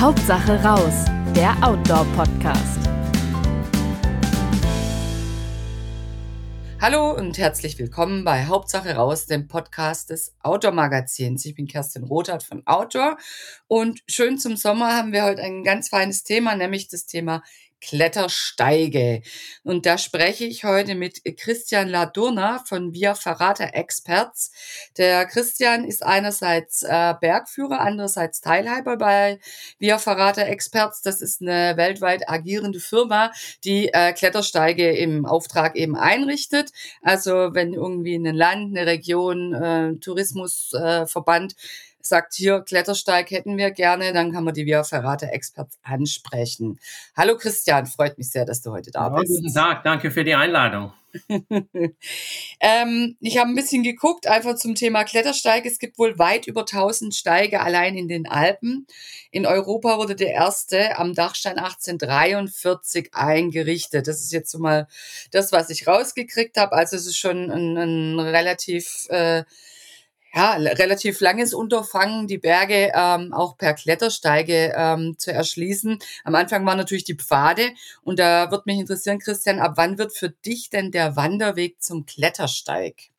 Hauptsache raus, der Outdoor-Podcast. Hallo und herzlich willkommen bei Hauptsache raus, dem Podcast des Outdoor-Magazins. Ich bin Kerstin Rothardt von Outdoor und schön zum Sommer haben wir heute ein ganz feines Thema, nämlich das Thema Klettersteige. Und da spreche ich heute mit Christian Ladurna von Via Ferrata Experts. Der Christian ist einerseits äh, Bergführer, andererseits Teilhaber bei Via Ferrata Experts. Das ist eine weltweit agierende Firma, die äh, Klettersteige im Auftrag eben einrichtet. Also wenn irgendwie ein Land, eine Region, äh, Tourismusverband äh, sagt, hier Klettersteig hätten wir gerne, dann kann man die Via Ferrata Experts ansprechen. Hallo Christian, freut mich sehr, dass du heute da ja, bist. Guten Tag, danke für die Einladung. ähm, ich habe ein bisschen geguckt, einfach zum Thema Klettersteig. Es gibt wohl weit über 1000 Steige allein in den Alpen. In Europa wurde der erste am Dachstein 1843 eingerichtet. Das ist jetzt so mal das, was ich rausgekriegt habe. Also es ist schon ein, ein relativ äh, ja, relativ langes Unterfangen, die Berge ähm, auch per Klettersteige ähm, zu erschließen. Am Anfang waren natürlich die Pfade und da wird mich interessieren, Christian, ab wann wird für dich denn der Wanderweg zum Klettersteig?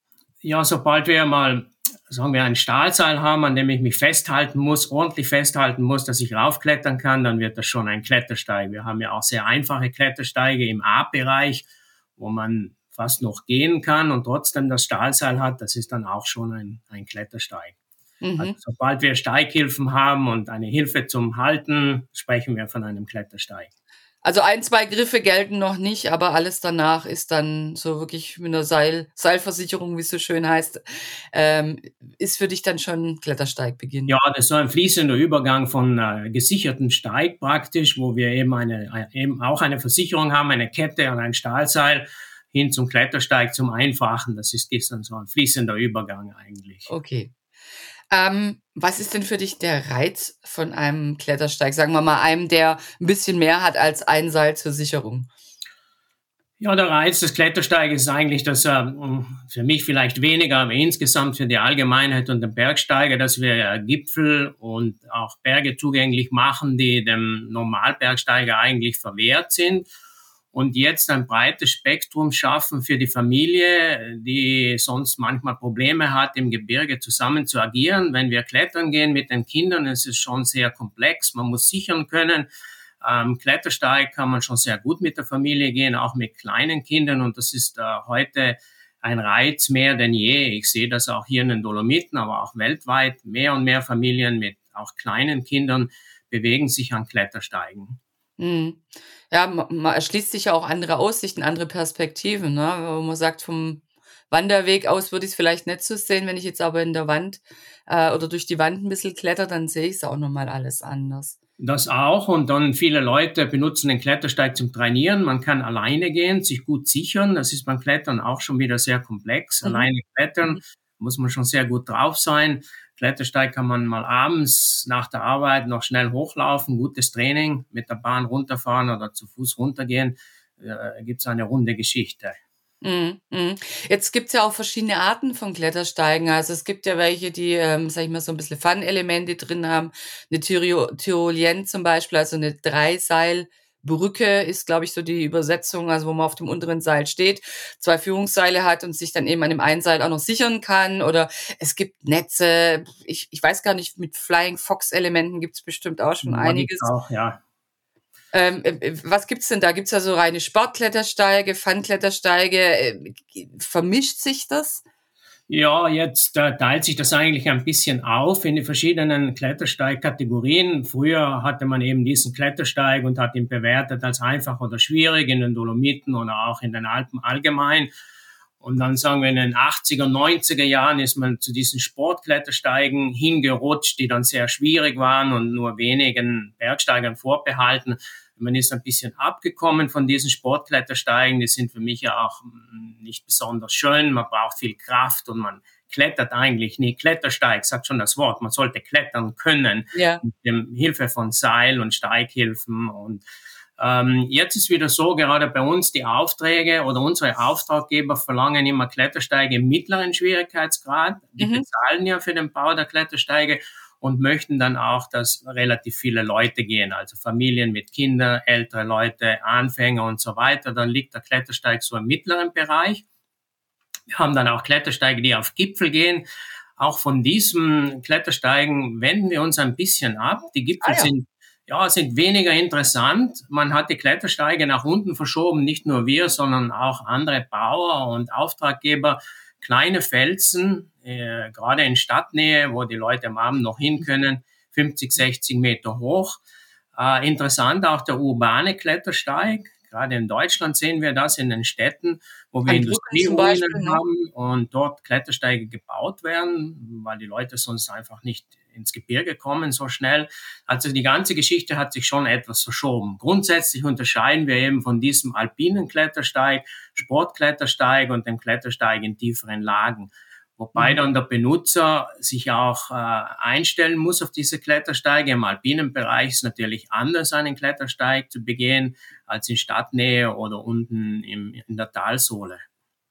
Ja, sobald wir mal sagen wir, ein Stahlseil haben, an dem ich mich festhalten muss, ordentlich festhalten muss, dass ich raufklettern kann, dann wird das schon ein Klettersteig. Wir haben ja auch sehr einfache Klettersteige im A-Bereich, wo man fast noch gehen kann und trotzdem das Stahlseil hat, das ist dann auch schon ein, ein Klettersteig. Mhm. Also sobald wir Steighilfen haben und eine Hilfe zum Halten, sprechen wir von einem Klettersteig. Also ein, zwei Griffe gelten noch nicht, aber alles danach ist dann so wirklich mit einer Seil, Seilversicherung, wie es so schön heißt, ähm, ist für dich dann schon Klettersteigbeginn. Ja, das ist so ein fließender Übergang von äh, gesicherten Steig praktisch, wo wir eben eine, äh, eben auch eine Versicherung haben, eine Kette und ein Stahlseil hin zum Klettersteig zum Einfachen. Das ist gestern so ein fließender Übergang eigentlich. Okay. Ähm, was ist denn für dich der Reiz von einem Klettersteig? Sagen wir mal einem, der ein bisschen mehr hat als ein Seil zur Sicherung. Ja, der Reiz des Klettersteiges ist eigentlich, dass äh, für mich vielleicht weniger, aber insgesamt für die Allgemeinheit und den Bergsteiger, dass wir Gipfel und auch Berge zugänglich machen, die dem Normalbergsteiger eigentlich verwehrt sind und jetzt ein breites Spektrum schaffen für die Familie, die sonst manchmal Probleme hat, im Gebirge zusammen zu agieren. Wenn wir klettern gehen mit den Kindern, ist es schon sehr komplex. Man muss sichern können. Ähm, Klettersteig kann man schon sehr gut mit der Familie gehen, auch mit kleinen Kindern. Und das ist äh, heute ein Reiz mehr denn je. Ich sehe das auch hier in den Dolomiten, aber auch weltweit. Mehr und mehr Familien mit auch kleinen Kindern bewegen sich an Klettersteigen. Mhm. Ja, man erschließt sich ja auch andere Aussichten, andere Perspektiven, ne? Wo man sagt, vom Wanderweg aus würde ich es vielleicht nicht so sehen, wenn ich jetzt aber in der Wand äh, oder durch die Wand ein bisschen kletter, dann sehe ich es auch nochmal alles anders. Das auch und dann viele Leute benutzen den Klettersteig zum Trainieren. Man kann alleine gehen, sich gut sichern. Das ist beim Klettern auch schon wieder sehr komplex. Mhm. Alleine klettern mhm. muss man schon sehr gut drauf sein. Klettersteig kann man mal abends nach der Arbeit noch schnell hochlaufen, gutes Training, mit der Bahn runterfahren oder zu Fuß runtergehen, äh, gibt es eine runde Geschichte. Mm, mm. Jetzt gibt's ja auch verschiedene Arten von Klettersteigen. Also es gibt ja welche, die, ähm, sag ich mal, so ein bisschen Fun-Elemente drin haben. Eine Tyrolien zum Beispiel, also eine Dreiseil- Brücke ist, glaube ich, so die Übersetzung, also wo man auf dem unteren Seil steht, zwei Führungsseile hat und sich dann eben an dem einen Seil auch noch sichern kann. Oder es gibt Netze, ich, ich weiß gar nicht, mit Flying Fox-Elementen gibt es bestimmt auch schon ja, einiges. Auch, ja. Ähm, äh, äh, was gibt's denn da? Gibt's da so reine Sportklettersteige, Fun-Klettersteige? Äh, vermischt sich das? Ja, jetzt äh, teilt sich das eigentlich ein bisschen auf in die verschiedenen Klettersteigkategorien. Früher hatte man eben diesen Klettersteig und hat ihn bewertet als einfach oder schwierig in den Dolomiten oder auch in den Alpen allgemein. Und dann sagen wir in den 80er, 90er Jahren ist man zu diesen Sportklettersteigen hingerutscht, die dann sehr schwierig waren und nur wenigen Bergsteigern vorbehalten. Man ist ein bisschen abgekommen von diesen Sportklettersteigen. Die sind für mich ja auch mm, nicht besonders schön. Man braucht viel Kraft und man klettert eigentlich nie. Klettersteig sagt schon das Wort. Man sollte klettern können ja. mit dem Hilfe von Seil und Steighilfen und ähm, jetzt ist wieder so, gerade bei uns die Aufträge oder unsere Auftraggeber verlangen immer Klettersteige im mittleren Schwierigkeitsgrad. Die mhm. bezahlen ja für den Bau der Klettersteige und möchten dann auch, dass relativ viele Leute gehen, also Familien mit Kindern, ältere Leute, Anfänger und so weiter. Dann liegt der Klettersteig so im mittleren Bereich. Wir haben dann auch Klettersteige, die auf Gipfel gehen. Auch von diesem Klettersteigen wenden wir uns ein bisschen ab. Die Gipfel ah, ja. sind ja, sind weniger interessant. Man hat die Klettersteige nach unten verschoben, nicht nur wir, sondern auch andere Bauer und Auftraggeber. Kleine Felsen, äh, gerade in Stadtnähe, wo die Leute am Abend noch hin können, 50, 60 Meter hoch. Äh, interessant auch der urbane Klettersteig. Gerade in Deutschland sehen wir das in den Städten, wo wir Industrieruinen ne? haben und dort Klettersteige gebaut werden, weil die Leute sonst einfach nicht ins Gebirge kommen so schnell. Also die ganze Geschichte hat sich schon etwas verschoben. Grundsätzlich unterscheiden wir eben von diesem alpinen Klettersteig, Sportklettersteig und dem Klettersteig in tieferen Lagen. Wobei dann der Benutzer sich auch äh, einstellen muss auf diese Klettersteige. Im alpinen Bereich ist natürlich anders, einen Klettersteig zu begehen, als in Stadtnähe oder unten im, in der Talsohle.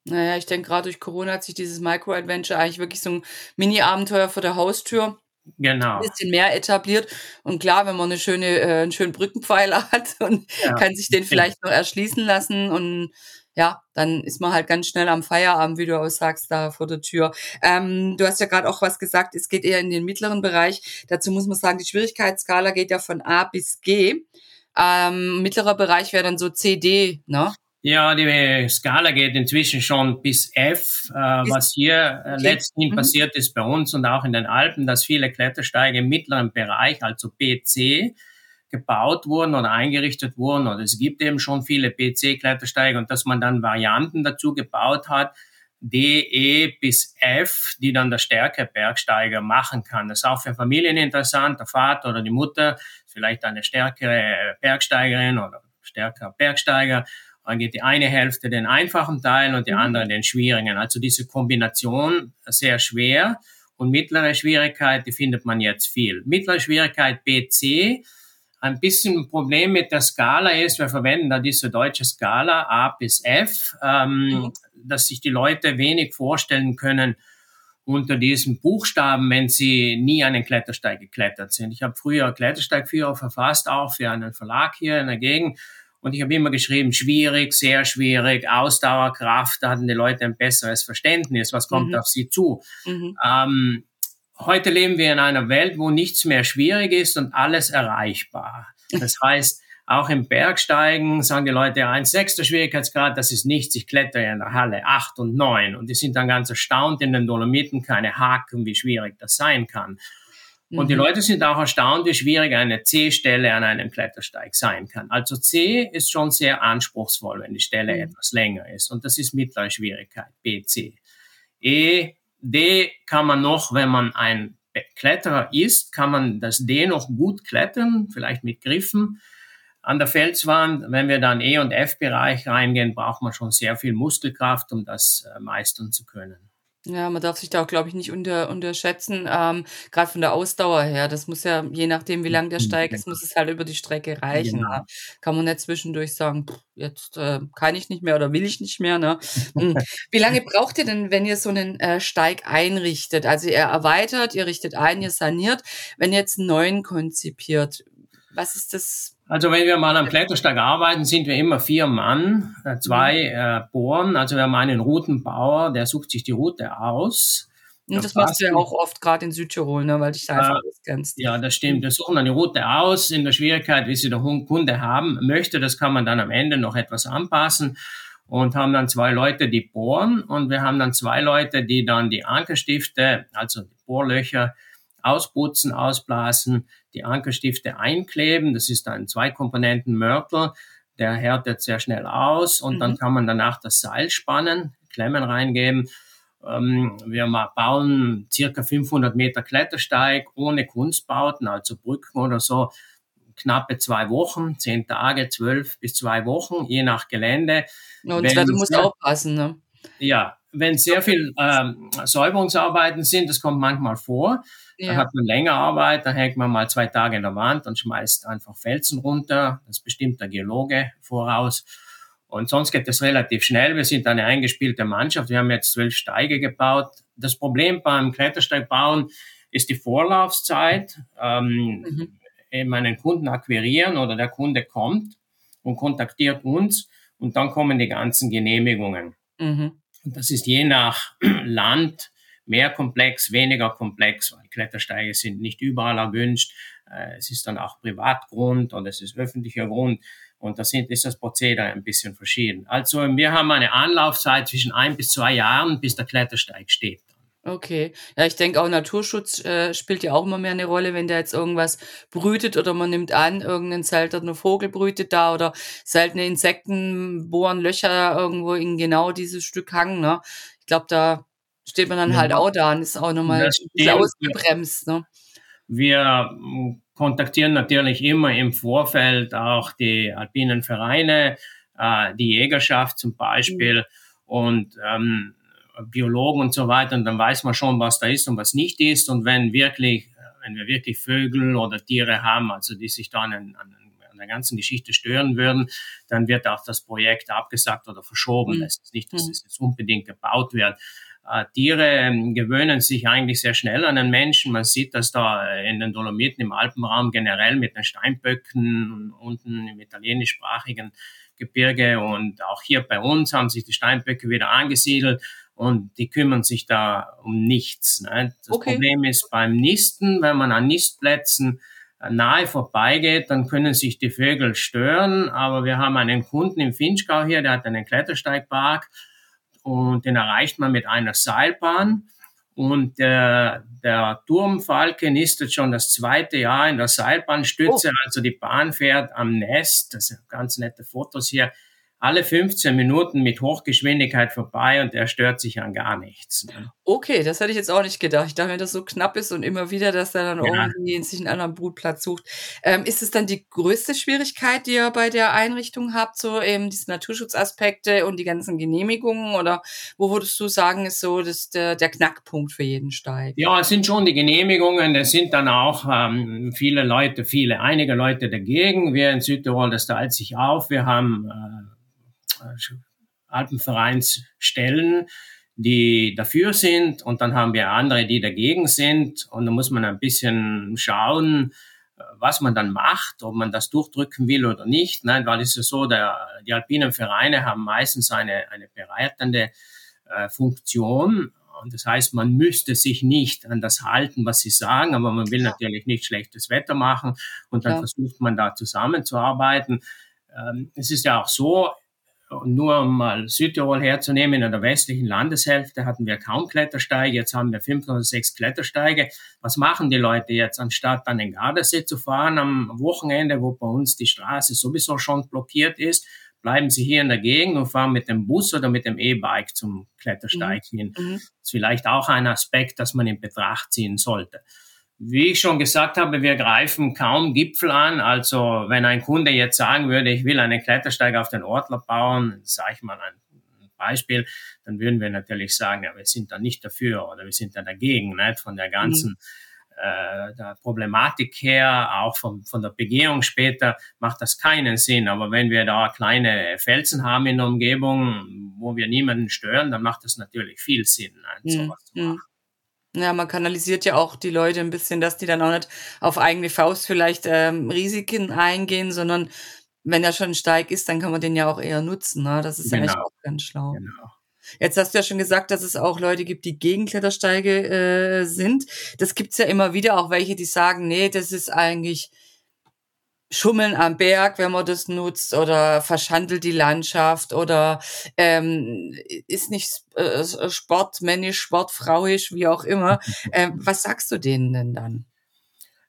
Naja, ich denke, gerade durch Corona hat sich dieses Micro-Adventure eigentlich wirklich so ein Mini-Abenteuer vor der Haustür genau. ein bisschen mehr etabliert. Und klar, wenn man eine schöne, äh, einen schönen Brückenpfeiler hat und ja. kann sich den vielleicht noch erschließen lassen und ja, dann ist man halt ganz schnell am Feierabend, wie du auch sagst, da vor der Tür. Ähm, du hast ja gerade auch was gesagt, es geht eher in den mittleren Bereich. Dazu muss man sagen, die Schwierigkeitsskala geht ja von A bis G. Ähm, mittlerer Bereich wäre dann so CD, ne? Ja, die Skala geht inzwischen schon bis F. Äh, was hier äh, letztendlich mhm. passiert ist bei uns und auch in den Alpen, dass viele Klettersteige im mittleren Bereich, also BC, gebaut wurden oder eingerichtet wurden. Oder es gibt eben schon viele BC-Klettersteige und dass man dann Varianten dazu gebaut hat, D, E bis F, die dann der stärkere Bergsteiger machen kann. Das ist auch für Familien interessant. Der Vater oder die Mutter vielleicht eine stärkere Bergsteigerin oder stärkerer Bergsteiger dann geht die eine Hälfte den einfachen Teil und die mhm. andere den schwierigen. Also diese Kombination sehr schwer. Und mittlere Schwierigkeit, die findet man jetzt viel. Mittlere Schwierigkeit BC. Ein bisschen ein Problem mit der Skala ist, wir verwenden da diese deutsche Skala A bis F, ähm, mhm. dass sich die Leute wenig vorstellen können unter diesen Buchstaben, wenn sie nie einen Klettersteig geklettert sind. Ich habe früher Klettersteigführer verfasst, auch für einen Verlag hier in der Gegend. Und ich habe immer geschrieben, schwierig, sehr schwierig, Ausdauerkraft, da hatten die Leute ein besseres Verständnis, was kommt mhm. auf sie zu. Mhm. Ähm, heute leben wir in einer Welt, wo nichts mehr schwierig ist und alles erreichbar. Das heißt, auch im Bergsteigen sagen die Leute, ein sechster Schwierigkeitsgrad, das ist nichts, ich klettere in der Halle acht und neun. Und die sind dann ganz erstaunt in den Dolomiten, keine Haken, wie schwierig das sein kann. Und mhm. die Leute sind auch erstaunt, wie schwierig eine C-Stelle an einem Klettersteig sein kann. Also C ist schon sehr anspruchsvoll, wenn die Stelle mhm. etwas länger ist. Und das ist mittlere Schwierigkeit, B, C. E, D kann man noch, wenn man ein Kletterer ist, kann man das D noch gut klettern, vielleicht mit Griffen. An der Felswand, wenn wir dann E und F-Bereich reingehen, braucht man schon sehr viel Muskelkraft, um das äh, meistern zu können. Ja, man darf sich da auch, glaube ich, nicht unter, unterschätzen, ähm, gerade von der Ausdauer her. Das muss ja, je nachdem, wie lang der Steig ist, muss es halt über die Strecke reichen. Genau. Ne? Kann man nicht zwischendurch sagen, pff, jetzt äh, kann ich nicht mehr oder will ich nicht mehr. Ne? Hm. wie lange braucht ihr denn, wenn ihr so einen äh, Steig einrichtet? Also ihr erweitert, ihr richtet ein, ihr saniert. Wenn ihr jetzt einen neuen konzipiert, was ist das? Also wenn wir mal am Klettersteig arbeiten, sind wir immer vier Mann, äh, zwei mhm. äh, bohren. Also wir haben einen Routenbauer, der sucht sich die Route aus. Und das machst du ja auch oft gerade in Südtirol, ne, weil dich da einfach äh, auskennst. Ja, das stimmt. Wir suchen dann die Route aus in der Schwierigkeit, wie sie der Kunde haben möchte. Das kann man dann am Ende noch etwas anpassen und haben dann zwei Leute, die bohren und wir haben dann zwei Leute, die dann die Ankerstifte, also die Bohrlöcher, ausputzen, ausblasen, die Ankerstifte einkleben. Das ist ein Zwei-Komponenten-Mörtel. Der härtet sehr schnell aus und mhm. dann kann man danach das Seil spannen, Klemmen reingeben. Ähm, wir bauen circa 500 Meter Klettersteig ohne Kunstbauten, also Brücken oder so, knappe zwei Wochen, zehn Tage, zwölf bis zwei Wochen, je nach Gelände. Und Wenn, du musst aufpassen, ne? Ja, wenn sehr viel ähm, Säuberungsarbeiten sind, das kommt manchmal vor, ja. dann hat man länger Arbeit, dann hängt man mal zwei Tage in der Wand und schmeißt einfach Felsen runter, das bestimmt der Geologe voraus. Und sonst geht es relativ schnell. Wir sind eine eingespielte Mannschaft. Wir haben jetzt zwölf Steige gebaut. Das Problem beim Klettersteigbauen ist die Vorlaufzeit. Ähm, mhm. Eben einen Kunden akquirieren oder der Kunde kommt und kontaktiert uns und dann kommen die ganzen Genehmigungen. Mhm. Das ist je nach Land mehr komplex, weniger komplex, weil Klettersteige sind nicht überall erwünscht. Äh, es ist dann auch Privatgrund und es ist öffentlicher Grund. Und da sind, ist das Prozedere ein bisschen verschieden. Also wir haben eine Anlaufzeit zwischen ein bis zwei Jahren, bis der Klettersteig steht. Okay. Ja, ich denke auch Naturschutz äh, spielt ja auch immer mehr eine Rolle, wenn da jetzt irgendwas brütet oder man nimmt an, irgendein seltener Vogel brütet da oder seltene Insekten bohren Löcher irgendwo in genau dieses Stück Hang. Ne? Ich glaube, da steht man dann ja. halt auch da und ist auch nochmal ausgebremst. Ne? Wir hm, kontaktieren natürlich immer im Vorfeld auch die alpinen Vereine, äh, die Jägerschaft zum Beispiel mhm. und ähm, Biologen und so weiter und dann weiß man schon, was da ist und was nicht ist und wenn wirklich, wenn wir wirklich Vögel oder Tiere haben, also die sich dann an, an, an der ganzen Geschichte stören würden, dann wird auch das Projekt abgesagt oder verschoben. Mhm. Es ist nicht, dass mhm. es jetzt unbedingt gebaut wird. Äh, Tiere ähm, gewöhnen sich eigentlich sehr schnell an den Menschen. Man sieht das da in den Dolomiten im Alpenraum generell mit den Steinböcken unten im italienischsprachigen Gebirge und auch hier bei uns haben sich die Steinböcke wieder angesiedelt und die kümmern sich da um nichts. Ne? Das okay. Problem ist beim Nisten, wenn man an Nistplätzen äh, nahe vorbeigeht, dann können sich die Vögel stören. Aber wir haben einen Kunden im Finchgau hier, der hat einen Klettersteigpark und den erreicht man mit einer Seilbahn. Und der, der Turmfalke nistet schon das zweite Jahr in der Seilbahnstütze, oh. also die Bahn fährt am Nest. Das sind ganz nette Fotos hier alle 15 Minuten mit Hochgeschwindigkeit vorbei und er stört sich an gar nichts. Ne? Okay, das hätte ich jetzt auch nicht gedacht. Ich dachte, wenn das so knapp ist und immer wieder, dass er dann ja. irgendwie sich einen anderen Brutplatz sucht. Ähm, ist es dann die größte Schwierigkeit, die ihr bei der Einrichtung habt, so eben diese Naturschutzaspekte und die ganzen Genehmigungen? Oder wo würdest du sagen, ist so das der, der Knackpunkt für jeden Steig? Ja, es sind schon die Genehmigungen. Es sind dann auch ähm, viele Leute, viele, einige Leute dagegen. Wir in Südtirol, das teilt sich auf. Wir haben äh, Alpenvereinsstellen, die dafür sind und dann haben wir andere, die dagegen sind und da muss man ein bisschen schauen, was man dann macht, ob man das durchdrücken will oder nicht. Nein, weil es ist so, der, die alpinen Vereine haben meistens eine, eine bereitende äh, Funktion. Und das heißt, man müsste sich nicht an das halten, was sie sagen, aber man will natürlich nicht schlechtes Wetter machen und dann ja. versucht man da zusammenzuarbeiten. Ähm, es ist ja auch so, nur um mal Südtirol herzunehmen, in der westlichen Landeshälfte hatten wir kaum Klettersteige, jetzt haben wir fünf oder sechs Klettersteige. Was machen die Leute jetzt, anstatt an den Gardasee zu fahren am Wochenende, wo bei uns die Straße sowieso schon blockiert ist? Bleiben sie hier in der Gegend und fahren mit dem Bus oder mit dem E-Bike zum Klettersteig mhm. hin. Mhm. Das ist vielleicht auch ein Aspekt, das man in Betracht ziehen sollte. Wie ich schon gesagt habe, wir greifen kaum Gipfel an. Also wenn ein Kunde jetzt sagen würde, ich will einen Klettersteig auf den Ortler bauen, sage ich mal ein Beispiel, dann würden wir natürlich sagen, ja, wir sind da nicht dafür oder wir sind da dagegen, nicht? von der ganzen mhm. äh, der Problematik her, auch vom, von der Begehung später, macht das keinen Sinn. Aber wenn wir da kleine Felsen haben in der Umgebung, wo wir niemanden stören, dann macht das natürlich viel Sinn, nicht? Mhm. sowas zu mhm. machen. Ja, man kanalisiert ja auch die Leute ein bisschen, dass die dann auch nicht auf eigene Faust vielleicht ähm, Risiken eingehen, sondern wenn er schon steig ist, dann kann man den ja auch eher nutzen. Ne? Das ist genau. ja echt auch ganz schlau. Genau. Jetzt hast du ja schon gesagt, dass es auch Leute gibt, die gegen Klettersteige äh, sind. Das gibt's ja immer wieder, auch welche, die sagen, nee, das ist eigentlich Schummeln am Berg, wenn man das nutzt, oder verschandelt die Landschaft oder ähm, ist nicht äh, sportmännisch, sportfrauisch, wie auch immer. Ähm, was sagst du denen denn dann?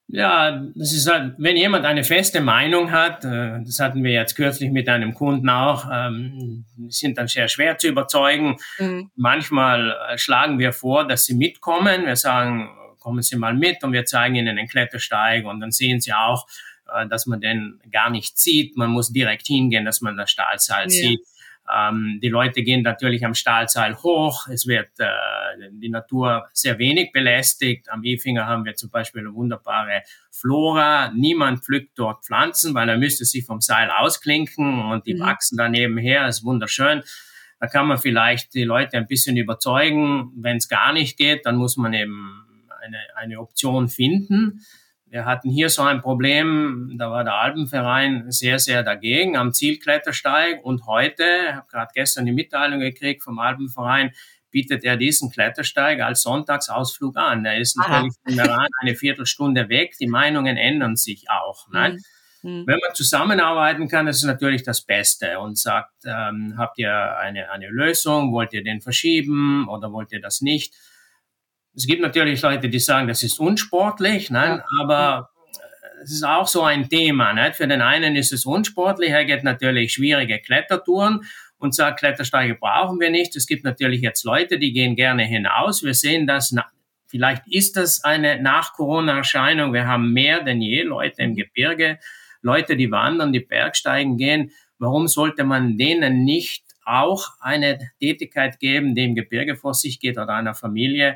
Ja, das ist halt, wenn jemand eine feste Meinung hat, äh, das hatten wir jetzt kürzlich mit einem Kunden auch, ähm, sind dann sehr schwer zu überzeugen. Mhm. Manchmal äh, schlagen wir vor, dass sie mitkommen. Wir sagen, kommen Sie mal mit und wir zeigen Ihnen den Klettersteig und dann sehen Sie auch, äh, dass man den gar nicht sieht. Man muss direkt hingehen, dass man das Stahlseil ja. sieht. Ähm, die Leute gehen natürlich am Stahlseil hoch. Es wird äh, die Natur sehr wenig belästigt. Am Efinger haben wir zum Beispiel eine wunderbare Flora. Niemand pflückt dort Pflanzen, weil er müsste sich vom Seil ausklinken und die mhm. wachsen da nebenher. Das ist wunderschön. Da kann man vielleicht die Leute ein bisschen überzeugen. Wenn es gar nicht geht, dann muss man eben eine, eine Option finden. Wir hatten hier so ein Problem, da war der Alpenverein sehr, sehr dagegen am Zielklettersteig und heute, ich habe gerade gestern die Mitteilung gekriegt vom Alpenverein, bietet er diesen Klettersteig als Sonntagsausflug an. Er ist natürlich von Meran eine Viertelstunde weg, die Meinungen ändern sich auch. Mhm. Wenn man zusammenarbeiten kann, das ist natürlich das Beste und sagt, ähm, habt ihr eine, eine Lösung, wollt ihr den verschieben oder wollt ihr das nicht? Es gibt natürlich Leute, die sagen, das ist unsportlich, nein, aber es ist auch so ein Thema. Nicht? Für den einen ist es unsportlich, er geht natürlich schwierige Klettertouren und sagt, Klettersteige brauchen wir nicht. Es gibt natürlich jetzt Leute, die gehen gerne hinaus. Wir sehen das, vielleicht ist das eine Nach-Corona-Erscheinung. Wir haben mehr denn je Leute im Gebirge Leute, die wandern, die Bergsteigen gehen, warum sollte man denen nicht auch eine Tätigkeit geben, die im Gebirge vor sich geht oder einer Familie,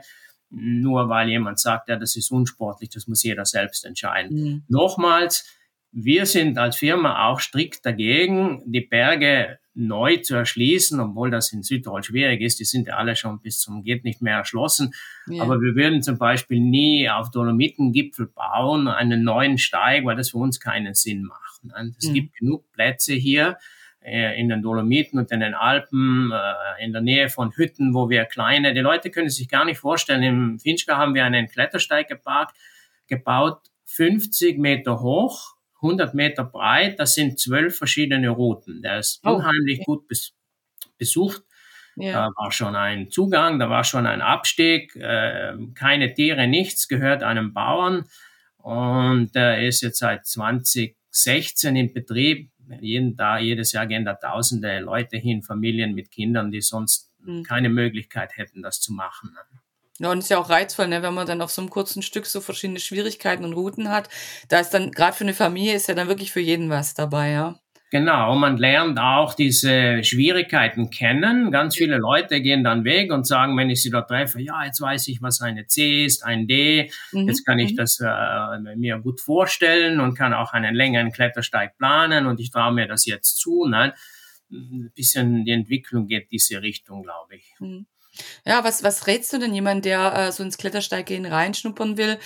nur weil jemand sagt, ja, das ist unsportlich, das muss jeder selbst entscheiden. Mhm. Nochmals, wir sind als Firma auch strikt dagegen, die Berge neu zu erschließen, obwohl das in Südtirol schwierig ist. Die sind ja alle schon bis zum geht nicht mehr erschlossen. Ja. Aber wir würden zum Beispiel nie auf Dolomitengipfel bauen, einen neuen Steig, weil das für uns keinen Sinn macht. Ne? Es mhm. gibt genug Plätze hier in den Dolomiten und in den Alpen, äh, in der Nähe von Hütten, wo wir kleine, die Leute können sich gar nicht vorstellen, im Finchgau haben wir einen Klettersteig geparkt, gebaut, 50 Meter hoch, 100 Meter breit, das sind zwölf verschiedene Routen. Der ist oh, unheimlich okay. gut bes besucht. Ja. Da war schon ein Zugang, da war schon ein Abstieg, äh, keine Tiere, nichts, gehört einem Bauern. Und er ist jetzt seit 2016 in Betrieb. Jeden Tag, jedes Jahr gehen da tausende Leute hin, Familien mit Kindern, die sonst mhm. keine Möglichkeit hätten, das zu machen. Ja, und ist ja auch reizvoll, ne, wenn man dann auf so einem kurzen Stück so verschiedene Schwierigkeiten und Routen hat. Da ist dann, gerade für eine Familie, ist ja dann wirklich für jeden was dabei, ja. Genau, man lernt auch diese Schwierigkeiten kennen. Ganz viele Leute gehen dann weg und sagen, wenn ich sie dort treffe, ja, jetzt weiß ich, was eine C ist, ein D. Mhm. Jetzt kann ich mhm. das äh, mir gut vorstellen und kann auch einen längeren Klettersteig planen und ich traue mir das jetzt zu. Nein, ein bisschen die Entwicklung geht diese Richtung, glaube ich. Mhm. Ja, was, was rätst du denn jemand, der äh, so ins Klettersteiggehen reinschnuppern will,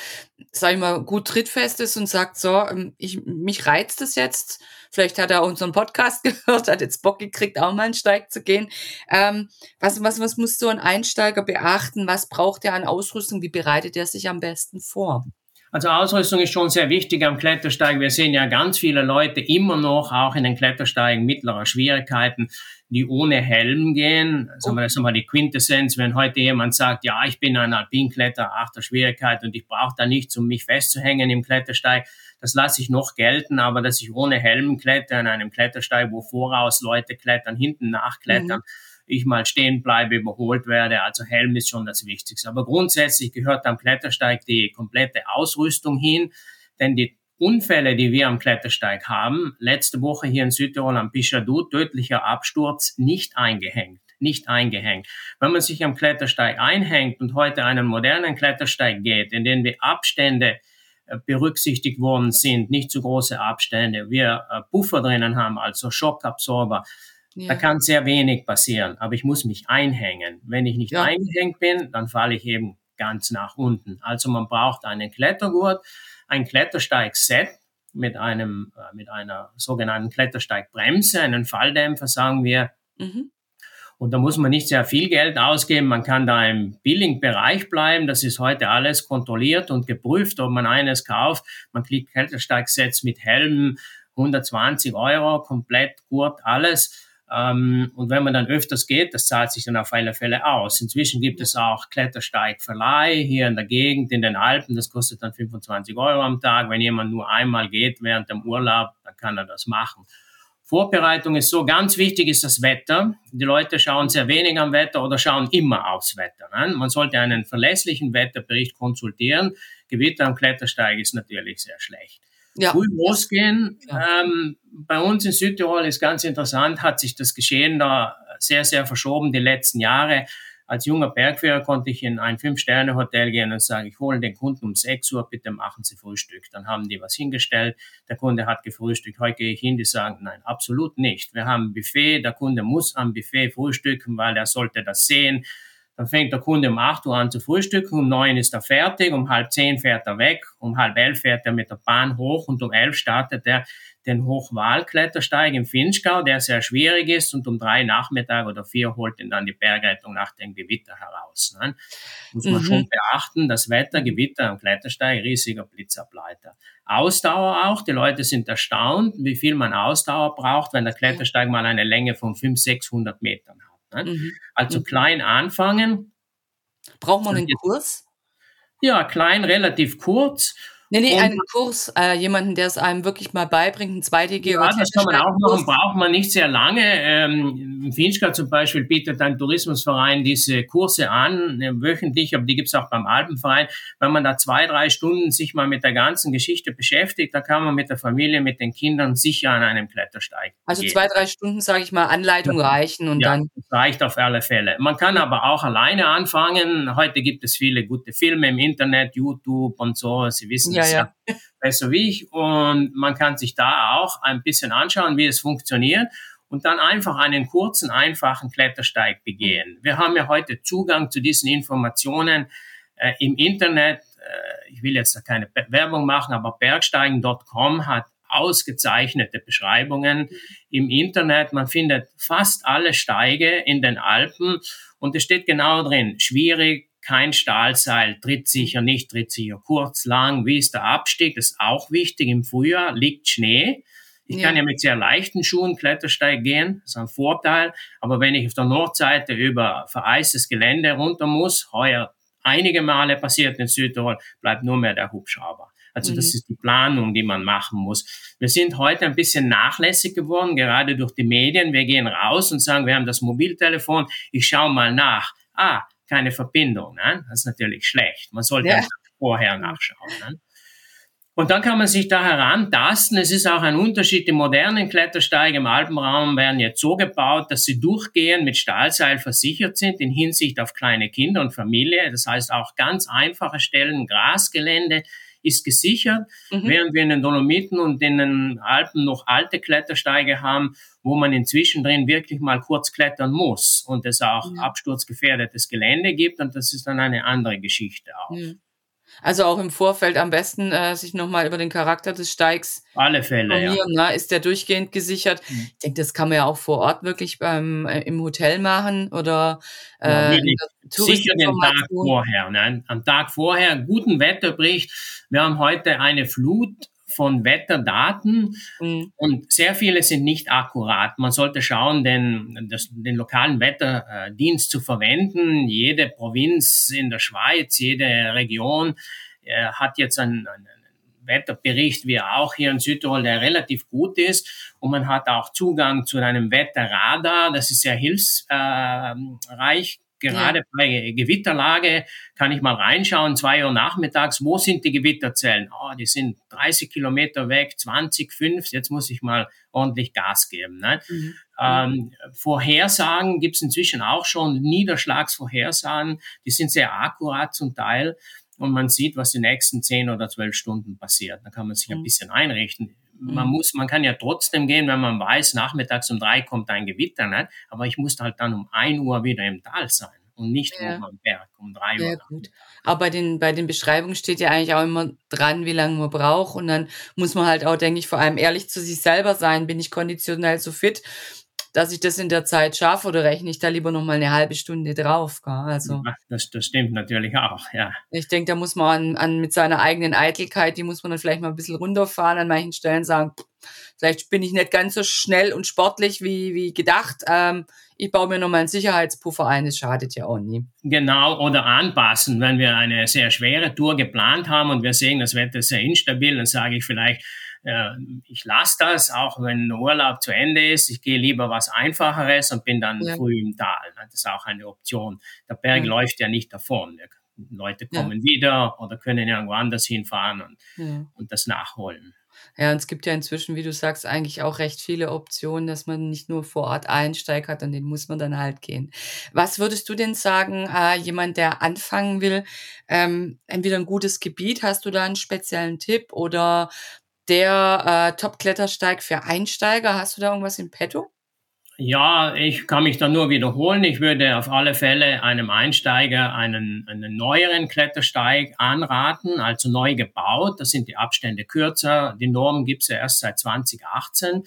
sag ich mal, gut trittfest ist und sagt, so, ähm, ich, mich reizt es jetzt, vielleicht hat er unseren Podcast gehört, hat jetzt Bock gekriegt, auch mal einen Steig zu gehen. Ähm, was, was, was muss so ein Einsteiger beachten? Was braucht er an Ausrüstung? Wie bereitet er sich am besten vor? Also Ausrüstung ist schon sehr wichtig am Klettersteig. Wir sehen ja ganz viele Leute immer noch, auch in den Klettersteigen mittlerer Schwierigkeiten, die ohne Helm gehen. Also das ist mal die Quintessenz, wenn heute jemand sagt, ja, ich bin ein Alpinkletterer achter Schwierigkeit und ich brauche da nichts, um mich festzuhängen im Klettersteig. Das lasse ich noch gelten, aber dass ich ohne Helm kletter in einem Klettersteig, wo voraus Leute klettern, hinten nachklettern, mhm. Ich mal stehen bleibe, überholt werde. Also Helm ist schon das Wichtigste. Aber grundsätzlich gehört am Klettersteig die komplette Ausrüstung hin, denn die Unfälle, die wir am Klettersteig haben, letzte Woche hier in Südtirol am Pichadu, tödlicher Absturz, nicht eingehängt. Nicht eingehängt. Wenn man sich am Klettersteig einhängt und heute einen modernen Klettersteig geht, in dem die Abstände äh, berücksichtigt worden sind, nicht zu große Abstände, wir äh, Puffer drinnen haben, also Schockabsorber, ja. da kann sehr wenig passieren, aber ich muss mich einhängen. Wenn ich nicht ja. eingehängt bin, dann falle ich eben ganz nach unten. Also man braucht einen Klettergurt, ein Klettersteigset mit einem, äh, mit einer sogenannten Klettersteigbremse, einen Falldämpfer, sagen wir. Mhm. Und da muss man nicht sehr viel Geld ausgeben. Man kann da im Billing-Bereich bleiben. Das ist heute alles kontrolliert und geprüft, ob man eines kauft. Man kriegt Klettersteigsets mit Helm, 120 Euro, komplett Gurt, alles. Ähm, und wenn man dann öfters geht, das zahlt sich dann auf alle Fälle aus. Inzwischen gibt es auch Klettersteigverleih hier in der Gegend, in den Alpen. Das kostet dann 25 Euro am Tag. Wenn jemand nur einmal geht während dem Urlaub, dann kann er das machen. Vorbereitung ist so, ganz wichtig ist das Wetter. Die Leute schauen sehr wenig am Wetter oder schauen immer aufs Wetter. Ne? Man sollte einen verlässlichen Wetterbericht konsultieren. Gewitter am Klettersteig ist natürlich sehr schlecht ja. früh losgehen. Ja. Ähm, bei uns in Südtirol ist ganz interessant, hat sich das Geschehen da sehr, sehr verschoben die letzten Jahre. Als junger Bergführer konnte ich in ein Fünf-Sterne-Hotel gehen und sagen, ich hole den Kunden um 6 Uhr, bitte machen Sie Frühstück. Dann haben die was hingestellt, der Kunde hat gefrühstückt. Heute gehe ich hin, die sagen, nein, absolut nicht. Wir haben ein Buffet, der Kunde muss am Buffet frühstücken, weil er sollte das sehen. Dann fängt der Kunde um 8 Uhr an zu frühstücken, um 9 ist er fertig, um halb 10 fährt er weg, um halb 11 fährt er mit der Bahn hoch und um 11 startet er den Hochwahlklettersteig im Finchgau, der sehr schwierig ist und um drei Nachmittag oder vier holt ihn dann die Bergrettung nach dem Gewitter heraus. Ne? Muss man mhm. schon beachten, das Wetter, Gewitter am Klettersteig, riesiger Blitzableiter. Ausdauer auch, die Leute sind erstaunt, wie viel man Ausdauer braucht, wenn der Klettersteig mal eine Länge von 500, 600 Metern hat. Ne? Mhm. Also mhm. klein anfangen. Braucht man einen Kurs? Ja, klein, relativ kurz Nee, nee, einen Kurs, äh, jemanden, der es einem wirklich mal beibringt, ein zweitägiger Ja, das kann man auch machen, braucht man nicht sehr lange. Ähm, Finchka zum Beispiel bietet ein Tourismusverein diese Kurse an, äh, wöchentlich, aber die gibt's auch beim Alpenverein. Wenn man da zwei, drei Stunden sich mal mit der ganzen Geschichte beschäftigt, da kann man mit der Familie, mit den Kindern sicher an einem Klettersteig Also gehen. zwei, drei Stunden, sage ich mal, Anleitung ja. reichen und ja, dann... reicht auf alle Fälle. Man kann aber auch alleine anfangen. Heute gibt es viele gute Filme im Internet, YouTube und so, Sie wissen ja, ja. besser wie ich. Und man kann sich da auch ein bisschen anschauen, wie es funktioniert und dann einfach einen kurzen, einfachen Klettersteig begehen. Wir haben ja heute Zugang zu diesen Informationen äh, im Internet. Äh, ich will jetzt da keine Werbung machen, aber bergsteigen.com hat ausgezeichnete Beschreibungen im Internet. Man findet fast alle Steige in den Alpen und es steht genau drin, schwierig, kein Stahlseil, trittsicher, nicht trittsicher, kurz, lang, wie ist der Abstieg, das ist auch wichtig. Im Frühjahr liegt Schnee. Ich ja. kann ja mit sehr leichten Schuhen Klettersteig gehen, das ist ein Vorteil. Aber wenn ich auf der Nordseite über vereistes Gelände runter muss, heuer einige Male passiert in Südtirol, bleibt nur mehr der Hubschrauber. Also das mhm. ist die Planung, die man machen muss. Wir sind heute ein bisschen nachlässig geworden, gerade durch die Medien. Wir gehen raus und sagen, wir haben das Mobiltelefon, ich schaue mal nach. Ah, keine Verbindung. Ne? Das ist natürlich schlecht. Man sollte ja. vorher nachschauen. Ne? Und dann kann man sich da herantasten. Es ist auch ein Unterschied. Die modernen Klettersteige im Alpenraum werden jetzt so gebaut, dass sie durchgehend mit Stahlseil versichert sind in Hinsicht auf kleine Kinder und Familie. Das heißt auch ganz einfache Stellen, Grasgelände, ist gesichert, mhm. während wir in den Dolomiten und in den Alpen noch alte Klettersteige haben, wo man inzwischen drin wirklich mal kurz klettern muss und es auch ja. absturzgefährdetes Gelände gibt und das ist dann eine andere Geschichte auch. Mhm. Also auch im Vorfeld am besten äh, sich nochmal über den Charakter des Steigs alle Fälle ja. Ne? Ist der durchgehend gesichert? Mhm. Ich denke, das kann man ja auch vor Ort wirklich beim äh, im Hotel machen oder äh, ja, sicher den Tag vorher. Ne? Am Tag vorher guten Wetterbericht. Wir haben heute eine Flut von Wetterdaten mhm. und sehr viele sind nicht akkurat. Man sollte schauen, den, das, den lokalen Wetterdienst zu verwenden. Jede Provinz in der Schweiz, jede Region äh, hat jetzt einen, einen Wetterbericht, wie auch hier in Südtirol, der relativ gut ist. Und man hat auch Zugang zu einem Wetterradar, das ist sehr hilfsreich Gerade ja. bei Gewitterlage kann ich mal reinschauen, zwei Uhr nachmittags, wo sind die Gewitterzellen? Oh, die sind 30 Kilometer weg, 20, 5, jetzt muss ich mal ordentlich Gas geben. Ne? Mhm. Ähm, Vorhersagen gibt es inzwischen auch schon, Niederschlagsvorhersagen, die sind sehr akkurat zum Teil und man sieht, was die nächsten 10 oder 12 Stunden passiert. Da kann man sich ein mhm. bisschen einrichten man mhm. muss, man kann ja trotzdem gehen, wenn man weiß, nachmittags um drei kommt ein Gewitter, ne? aber ich muss halt dann um ein Uhr wieder im Tal sein und nicht ja. oben am Berg um drei Uhr. Ja, gut. Aber bei den, bei den Beschreibungen steht ja eigentlich auch immer dran, wie lange man braucht und dann muss man halt auch, denke ich, vor allem ehrlich zu sich selber sein, bin ich konditionell so fit, dass ich das in der Zeit schaffe oder rechne ich da lieber noch mal eine halbe Stunde drauf. Gell? Also ja, das, das stimmt natürlich auch, ja. Ich denke, da muss man an, an mit seiner eigenen Eitelkeit, die muss man dann vielleicht mal ein bisschen runterfahren, an manchen Stellen sagen, vielleicht bin ich nicht ganz so schnell und sportlich wie, wie gedacht. Ähm, ich baue mir nochmal einen Sicherheitspuffer ein, das schadet ja auch nie. Genau, oder anpassen. Wenn wir eine sehr schwere Tour geplant haben und wir sehen, das Wetter ist sehr instabil, dann sage ich vielleicht, äh, ich lasse das, auch wenn Urlaub zu Ende ist. Ich gehe lieber was Einfacheres und bin dann ja. früh im Tal. Das ist auch eine Option. Der Berg ja. läuft ja nicht davon. Leute kommen ja. wieder oder können irgendwo anders hinfahren und, und das nachholen. Ja, und es gibt ja inzwischen, wie du sagst, eigentlich auch recht viele Optionen, dass man nicht nur vor Ort Einsteig hat, an den muss man dann halt gehen. Was würdest du denn sagen, äh, jemand, der anfangen will, ähm, entweder ein gutes Gebiet, hast du da einen speziellen Tipp oder der äh, Top-Klettersteig für Einsteiger. Hast du da irgendwas in petto? Ja, ich kann mich da nur wiederholen. Ich würde auf alle Fälle einem Einsteiger einen, einen neueren Klettersteig anraten, also neu gebaut. Da sind die Abstände kürzer. Die Norm gibt's ja erst seit 2018.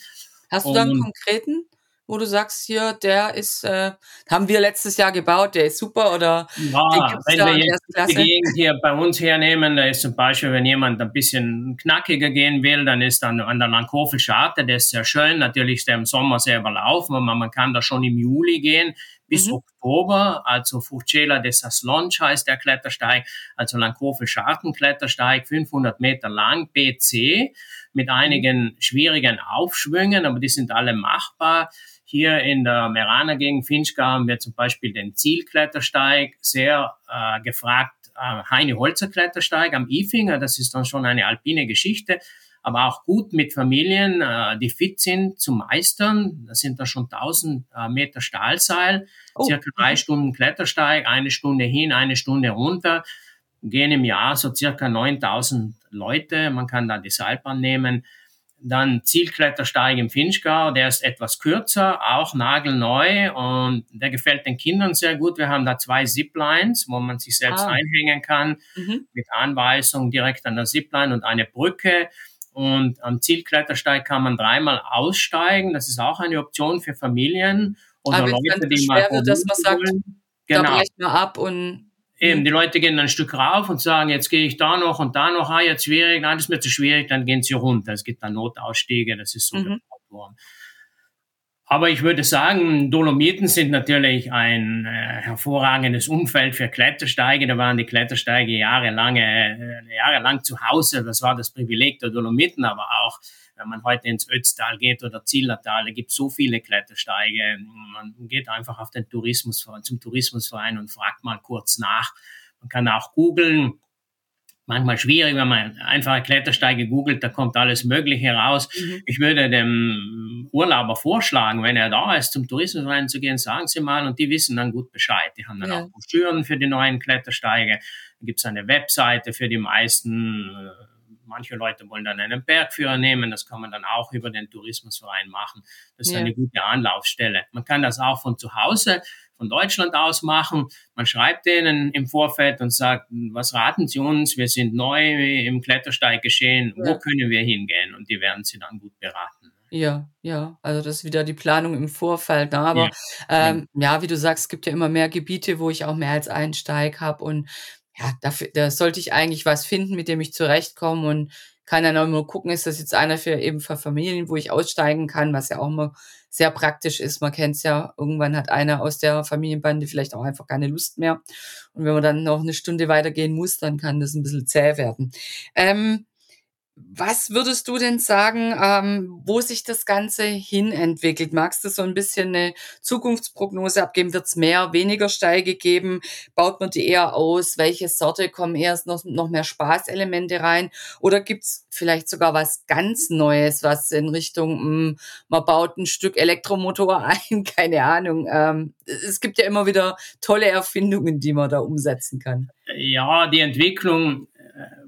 Hast du da einen konkreten? Wo du sagst, hier, der ist, äh, haben wir letztes Jahr gebaut, der ist super oder ja, wenn wir jetzt die Gegend hier bei uns hernehmen, da ist zum Beispiel, wenn jemand ein bisschen knackiger gehen will, dann ist dann an der Langhofe Scharte, der ist sehr schön, natürlich ist der im Sommer sehr überlaufen, aber man kann da schon im Juli gehen bis mhm. Oktober, also Furcela de Saslonch heißt der Klettersteig, also Langhofe Schartenklettersteig, 500 Meter lang, BC, mit mhm. einigen schwierigen Aufschwüngen, aber die sind alle machbar. Hier in der Meraner Gegend Finchgau haben wir zum Beispiel den Zielklettersteig, sehr äh, gefragt, äh, Heine Holzer Klettersteig am Ifinger, das ist dann schon eine alpine Geschichte, aber auch gut mit Familien, äh, die fit sind zu meistern. Das sind da schon 1000 äh, Meter Stahlseil, oh. circa drei Stunden Klettersteig, eine Stunde hin, eine Stunde runter gehen im Jahr so circa 9000 Leute. Man kann da die Seilbahn nehmen. Dann Zielklettersteig im Finchgau, der ist etwas kürzer, auch nagelneu und der gefällt den Kindern sehr gut. Wir haben da zwei Ziplines, wo man sich selbst ah. einhängen kann, mhm. mit Anweisung direkt an der Zipline und eine Brücke. Und am Zielklettersteig kann man dreimal aussteigen. Das ist auch eine Option für Familien oder Aber Leute, die mal wird, dass man sagt, genau. da brecht man ab und Eben, die Leute gehen ein Stück rauf und sagen, jetzt gehe ich da noch und da noch, ah, jetzt schwierig, nein, das ist mir zu schwierig, dann gehen sie runter. Es gibt dann Notausstiege, das ist so mhm. worden. Aber ich würde sagen, Dolomiten sind natürlich ein äh, hervorragendes Umfeld für Klettersteige. Da waren die Klettersteige jahrelang, äh, jahrelang zu Hause. Das war das Privileg der Dolomiten, aber auch wenn man heute ins Ötztal geht oder Zillertal, da gibt es so viele Klettersteige. Man geht einfach auf den Tourismusverein, zum Tourismusverein und fragt mal kurz nach. Man kann auch googeln manchmal schwierig, wenn man einfache Klettersteige googelt, da kommt alles Mögliche raus. Mhm. Ich würde dem Urlauber vorschlagen, wenn er da ist, zum Tourismus reinzugehen, sagen Sie mal, und die wissen dann gut Bescheid. Die haben dann ja. auch Broschüren für die neuen Klettersteige. Da gibt es eine Webseite für die meisten. Manche Leute wollen dann einen Bergführer nehmen, das kann man dann auch über den Tourismusverein machen. Das ist ja. eine gute Anlaufstelle. Man kann das auch von zu Hause von Deutschland aus machen. Man schreibt denen im Vorfeld und sagt, was raten Sie uns? Wir sind neu im Klettersteig geschehen. Ja. Wo können wir hingehen? Und die werden Sie dann gut beraten. Ja, ja, also das ist wieder die Planung im Vorfeld. Ne? Aber ja. Ähm, ja, wie du sagst, es gibt ja immer mehr Gebiete, wo ich auch mehr als einen Steig habe und ja, dafür, da sollte ich eigentlich was finden, mit dem ich zurechtkomme und kann dann auch nur gucken, ist das jetzt einer für eben für Familien, wo ich aussteigen kann, was ja auch immer sehr praktisch ist. Man kennt es ja, irgendwann hat einer aus der Familienbande vielleicht auch einfach keine Lust mehr. Und wenn man dann noch eine Stunde weitergehen muss, dann kann das ein bisschen zäh werden. Ähm, was würdest du denn sagen, ähm, wo sich das Ganze hin entwickelt? Magst du so ein bisschen eine Zukunftsprognose abgeben? Wird es mehr, weniger Steige geben? Baut man die eher aus? Welche Sorte kommen erst noch, noch mehr Spaßelemente rein? Oder gibt es vielleicht sogar was ganz Neues, was in Richtung, mh, hm, man baut ein Stück Elektromotor ein? Keine Ahnung. Ähm, es gibt ja immer wieder tolle Erfindungen, die man da umsetzen kann. Ja, die Entwicklung äh,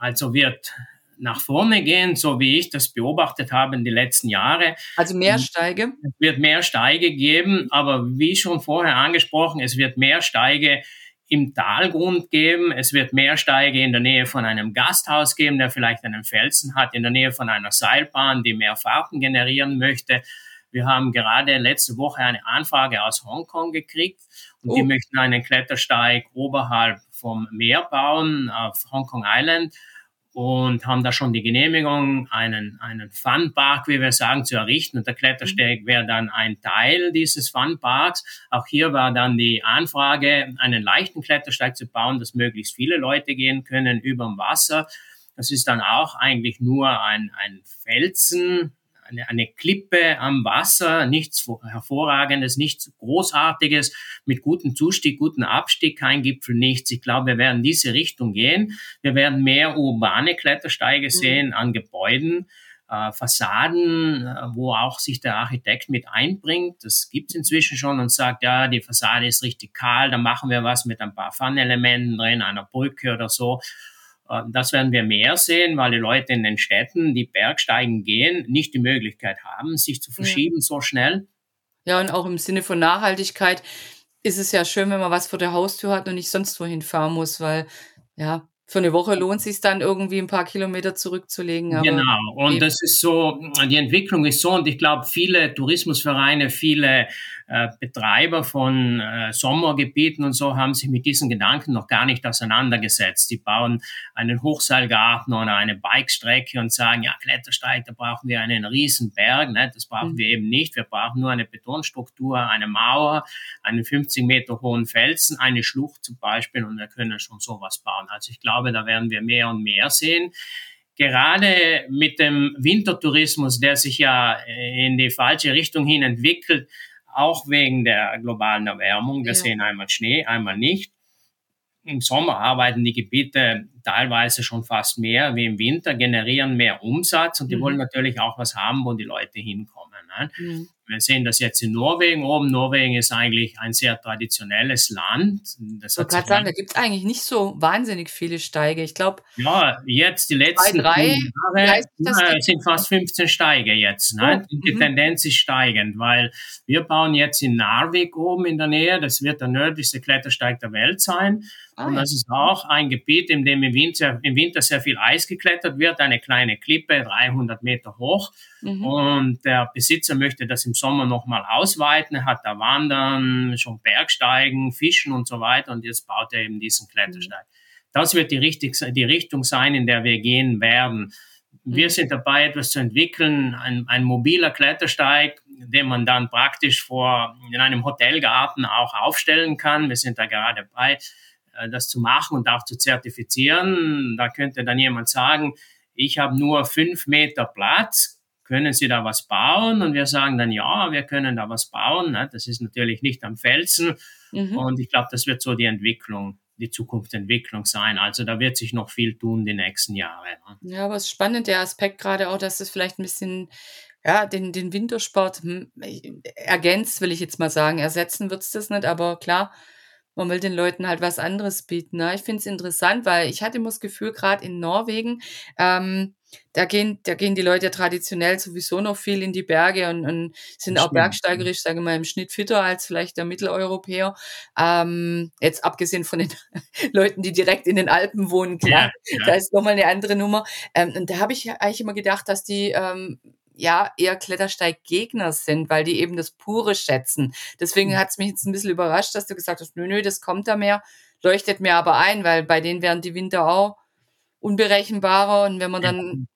also wird nach vorne gehen, so wie ich das beobachtet habe in den letzten Jahren. Also mehr Steige? Es wird mehr Steige geben, aber wie schon vorher angesprochen, es wird mehr Steige im Talgrund geben. Es wird mehr Steige in der Nähe von einem Gasthaus geben, der vielleicht einen Felsen hat, in der Nähe von einer Seilbahn, die mehr Fahrten generieren möchte. Wir haben gerade letzte Woche eine Anfrage aus Hongkong gekriegt und oh. die möchten einen Klettersteig oberhalb vom Meer bauen auf Hongkong Island und haben da schon die Genehmigung, einen, einen Funpark, wie wir sagen, zu errichten. Und der Klettersteig wäre dann ein Teil dieses Funparks. Auch hier war dann die Anfrage, einen leichten Klettersteig zu bauen, dass möglichst viele Leute gehen können über dem Wasser. Das ist dann auch eigentlich nur ein, ein Felsen, eine, eine Klippe am Wasser, nichts Hervorragendes, nichts Großartiges, mit gutem Zustieg, guten Abstieg, kein Gipfel, nichts. Ich glaube, wir werden diese Richtung gehen. Wir werden mehr urbane Klettersteige mhm. sehen an Gebäuden. Äh, Fassaden, äh, wo auch sich der Architekt mit einbringt. Das gibt es inzwischen schon und sagt, ja, die Fassade ist richtig kahl, da machen wir was mit ein paar Fun-Elementen drin, einer Brücke oder so. Äh, das werden wir mehr sehen, weil die Leute in den Städten, die Bergsteigen gehen, nicht die Möglichkeit haben, sich zu verschieben ja. so schnell. Ja, und auch im Sinne von Nachhaltigkeit ist es ja schön, wenn man was vor der Haustür hat und nicht sonst wohin fahren muss, weil ja, für eine Woche lohnt sich dann irgendwie ein paar Kilometer zurückzulegen. genau, und das ist so, die Entwicklung ist so, und ich glaube, viele Tourismusvereine, viele äh, Betreiber von äh, Sommergebieten und so haben sich mit diesen Gedanken noch gar nicht auseinandergesetzt. Die bauen einen Hochseilgarten oder eine Bikestrecke und sagen, ja, Klettersteig, da brauchen wir einen riesen Berg. Ne? Das brauchen mhm. wir eben nicht. Wir brauchen nur eine Betonstruktur, eine Mauer, einen 50 Meter hohen Felsen, eine Schlucht zum Beispiel und wir können schon sowas bauen. Also ich glaube, da werden wir mehr und mehr sehen gerade mit dem Wintertourismus, der sich ja in die falsche Richtung hin entwickelt, auch wegen der globalen Erwärmung. Wir ja. sehen einmal Schnee, einmal nicht. Im Sommer arbeiten die Gebiete teilweise schon fast mehr wie im Winter, generieren mehr Umsatz und die mhm. wollen natürlich auch was haben, wo die Leute hinkommen. Ne? Mhm. Wir sehen das jetzt in Norwegen oben. Norwegen ist eigentlich ein sehr traditionelles Land. Das ich gerade sagen, da gibt es eigentlich nicht so wahnsinnig viele Steige. Ich glaube. Ja, jetzt die letzten drei Jahre na, sind fast 15 Steige jetzt. Ne? Oh, die mhm. Tendenz ist steigend, weil wir bauen jetzt in Narvik oben in der Nähe. Das wird der nördlichste Klettersteig der Welt sein. Ah, und das ist auch ein Gebiet, in dem im Winter, im Winter sehr viel Eis geklettert wird. Eine kleine Klippe, 300 Meter hoch. Mhm. Und der Besitzer möchte das im Sommer nochmal ausweiten. Er hat da Wandern, schon Bergsteigen, Fischen und so weiter. Und jetzt baut er eben diesen Klettersteig. Mhm. Das wird die, richtig, die Richtung sein, in der wir gehen werden. Wir mhm. sind dabei, etwas zu entwickeln, ein, ein mobiler Klettersteig, den man dann praktisch vor, in einem Hotelgarten auch aufstellen kann. Wir sind da gerade dabei, äh, das zu machen und auch zu zertifizieren. Da könnte dann jemand sagen, ich habe nur fünf Meter Platz, können Sie da was bauen? Und wir sagen dann, ja, wir können da was bauen. Ne? Das ist natürlich nicht am Felsen. Mhm. Und ich glaube, das wird so die Entwicklung, die Zukunftsentwicklung sein. Also da wird sich noch viel tun die nächsten Jahre. Ne? Ja, aber es ist spannend, der Aspekt gerade auch, dass es vielleicht ein bisschen ja, den, den Wintersport hm, ergänzt, will ich jetzt mal sagen. Ersetzen wird es das nicht, aber klar, man will den Leuten halt was anderes bieten. Ne? Ich finde es interessant, weil ich hatte immer das Gefühl, gerade in Norwegen, ähm, da gehen, da gehen die Leute traditionell sowieso noch viel in die Berge und, und sind auch bergsteigerisch, sage ich mal, im Schnitt fitter als vielleicht der Mitteleuropäer. Ähm, jetzt abgesehen von den Leuten, die direkt in den Alpen wohnen, klar, ja, ja. da ist nochmal eine andere Nummer. Ähm, und da habe ich eigentlich immer gedacht, dass die ähm, ja eher Klettersteiggegner sind, weil die eben das Pure schätzen. Deswegen mhm. hat es mich jetzt ein bisschen überrascht, dass du gesagt hast, nö, nö, das kommt da mehr, leuchtet mir aber ein, weil bei denen wären die Winter auch unberechenbarer und wenn man dann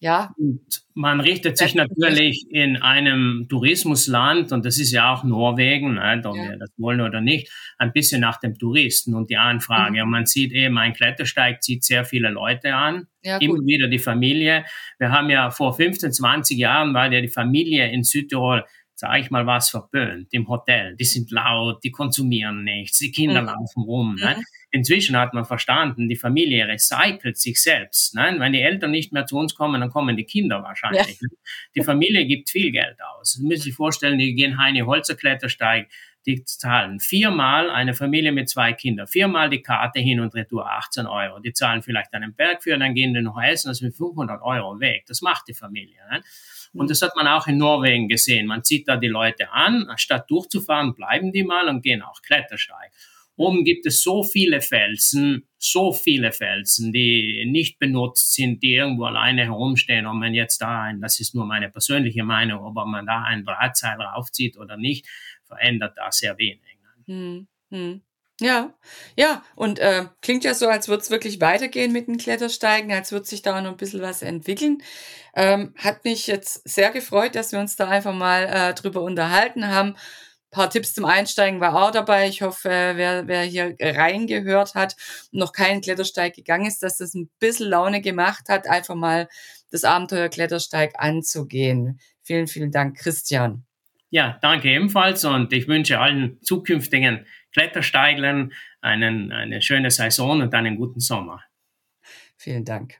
ja. Und man richtet sich natürlich in einem Tourismusland, und das ist ja auch Norwegen, ne, ob ja. wir das wollen oder nicht, ein bisschen nach dem Touristen und die Anfrage. Mhm. Und man sieht eben, ein Klettersteig zieht sehr viele Leute an, ja, immer wieder die Familie. Wir haben ja vor 15, 20 Jahren, war ja die Familie in Südtirol sag ich mal, was verpönt im Hotel. Die sind laut, die konsumieren nichts, die Kinder mhm. laufen rum. Ne? Mhm. Inzwischen hat man verstanden, die Familie recycelt sich selbst. Ne? Wenn die Eltern nicht mehr zu uns kommen, dann kommen die Kinder wahrscheinlich. Ja. Die Familie gibt viel Geld aus. Sie müssen sich vorstellen, die gehen Heine Holzer Klettersteig, die zahlen viermal eine Familie mit zwei Kindern, viermal die Karte hin und retour 18 Euro. Die zahlen vielleicht einen Berg für, dann gehen die noch essen, das sind 500 Euro weg. Das macht die Familie. Ne? Und das hat man auch in Norwegen gesehen. Man zieht da die Leute an, statt durchzufahren, bleiben die mal und gehen auch Klettersteig. Oben gibt es so viele Felsen, so viele Felsen, die nicht benutzt sind, die irgendwo alleine herumstehen. Und man jetzt da ein, das ist nur meine persönliche Meinung, ob man da ein Drahtseil raufzieht oder nicht, verändert da sehr wenig. Hm, hm. Ja, ja, und äh, klingt ja so, als würde es wirklich weitergehen mit den Klettersteigen, als würde sich da noch ein bisschen was entwickeln. Ähm, hat mich jetzt sehr gefreut, dass wir uns da einfach mal äh, drüber unterhalten haben. Ein paar Tipps zum Einsteigen war auch dabei. Ich hoffe, wer, wer hier reingehört hat und noch keinen Klettersteig gegangen ist, dass das ein bisschen Laune gemacht hat, einfach mal das Abenteuer Klettersteig anzugehen. Vielen, vielen Dank, Christian. Ja, danke ebenfalls und ich wünsche allen zukünftigen Klettersteiglern einen, eine schöne Saison und einen guten Sommer. Vielen Dank.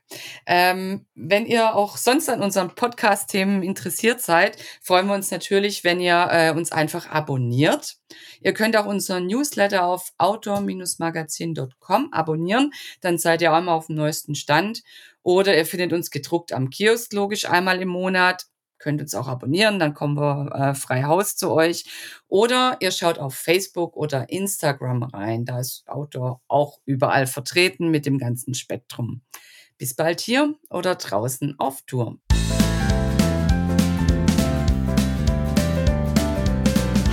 Ähm, wenn ihr auch sonst an unseren Podcast-Themen interessiert seid, freuen wir uns natürlich, wenn ihr äh, uns einfach abonniert. Ihr könnt auch unseren Newsletter auf outdoor-magazin.com abonnieren, dann seid ihr auch immer auf dem neuesten Stand. Oder ihr findet uns gedruckt am Kiosk, logisch einmal im Monat könnt uns auch abonnieren, dann kommen wir äh, frei Haus zu euch. Oder ihr schaut auf Facebook oder Instagram rein. Da ist Outdoor auch überall vertreten mit dem ganzen Spektrum. Bis bald hier oder draußen auf Tour.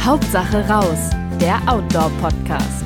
Hauptsache raus, der Outdoor-Podcast.